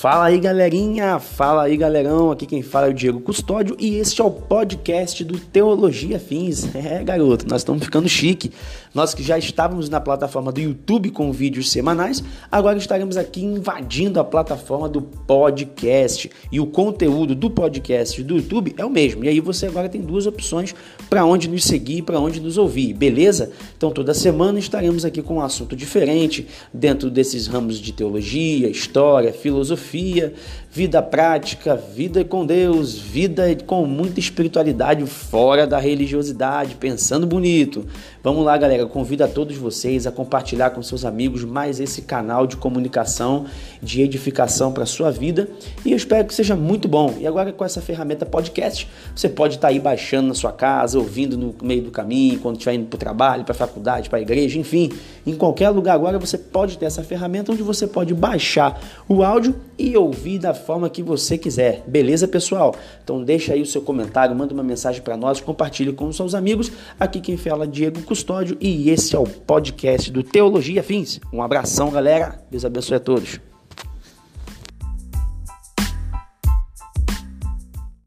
Fala aí, galerinha! Fala aí, galerão! Aqui quem fala é o Diego Custódio e este é o podcast do Teologia Fins. É, garoto, nós estamos ficando chique. Nós que já estávamos na plataforma do YouTube com vídeos semanais, agora estaremos aqui invadindo a plataforma do podcast. E o conteúdo do podcast do YouTube é o mesmo. E aí você agora tem duas opções para onde nos seguir e para onde nos ouvir, beleza? Então toda semana estaremos aqui com um assunto diferente dentro desses ramos de teologia, história, filosofia, vida prática, vida com Deus, vida com muita espiritualidade fora da religiosidade, pensando bonito. Vamos lá, galera, convido a todos vocês a compartilhar com seus amigos mais esse canal de comunicação, de edificação para sua vida e eu espero que seja muito bom. E agora com essa ferramenta podcast, você pode estar tá aí baixando na sua casa, ouvindo no meio do caminho, quando estiver indo para o trabalho, para a faculdade, para a igreja, enfim, em qualquer lugar agora você pode ter essa ferramenta onde você pode baixar o áudio e ouvir da forma que você quiser. Beleza, pessoal? Então deixa aí o seu comentário, manda uma mensagem para nós, compartilhe com os seus amigos. Aqui quem fala é Diego Custódio e esse é o podcast do Teologia Fins. Um abração, galera. Deus abençoe a todos.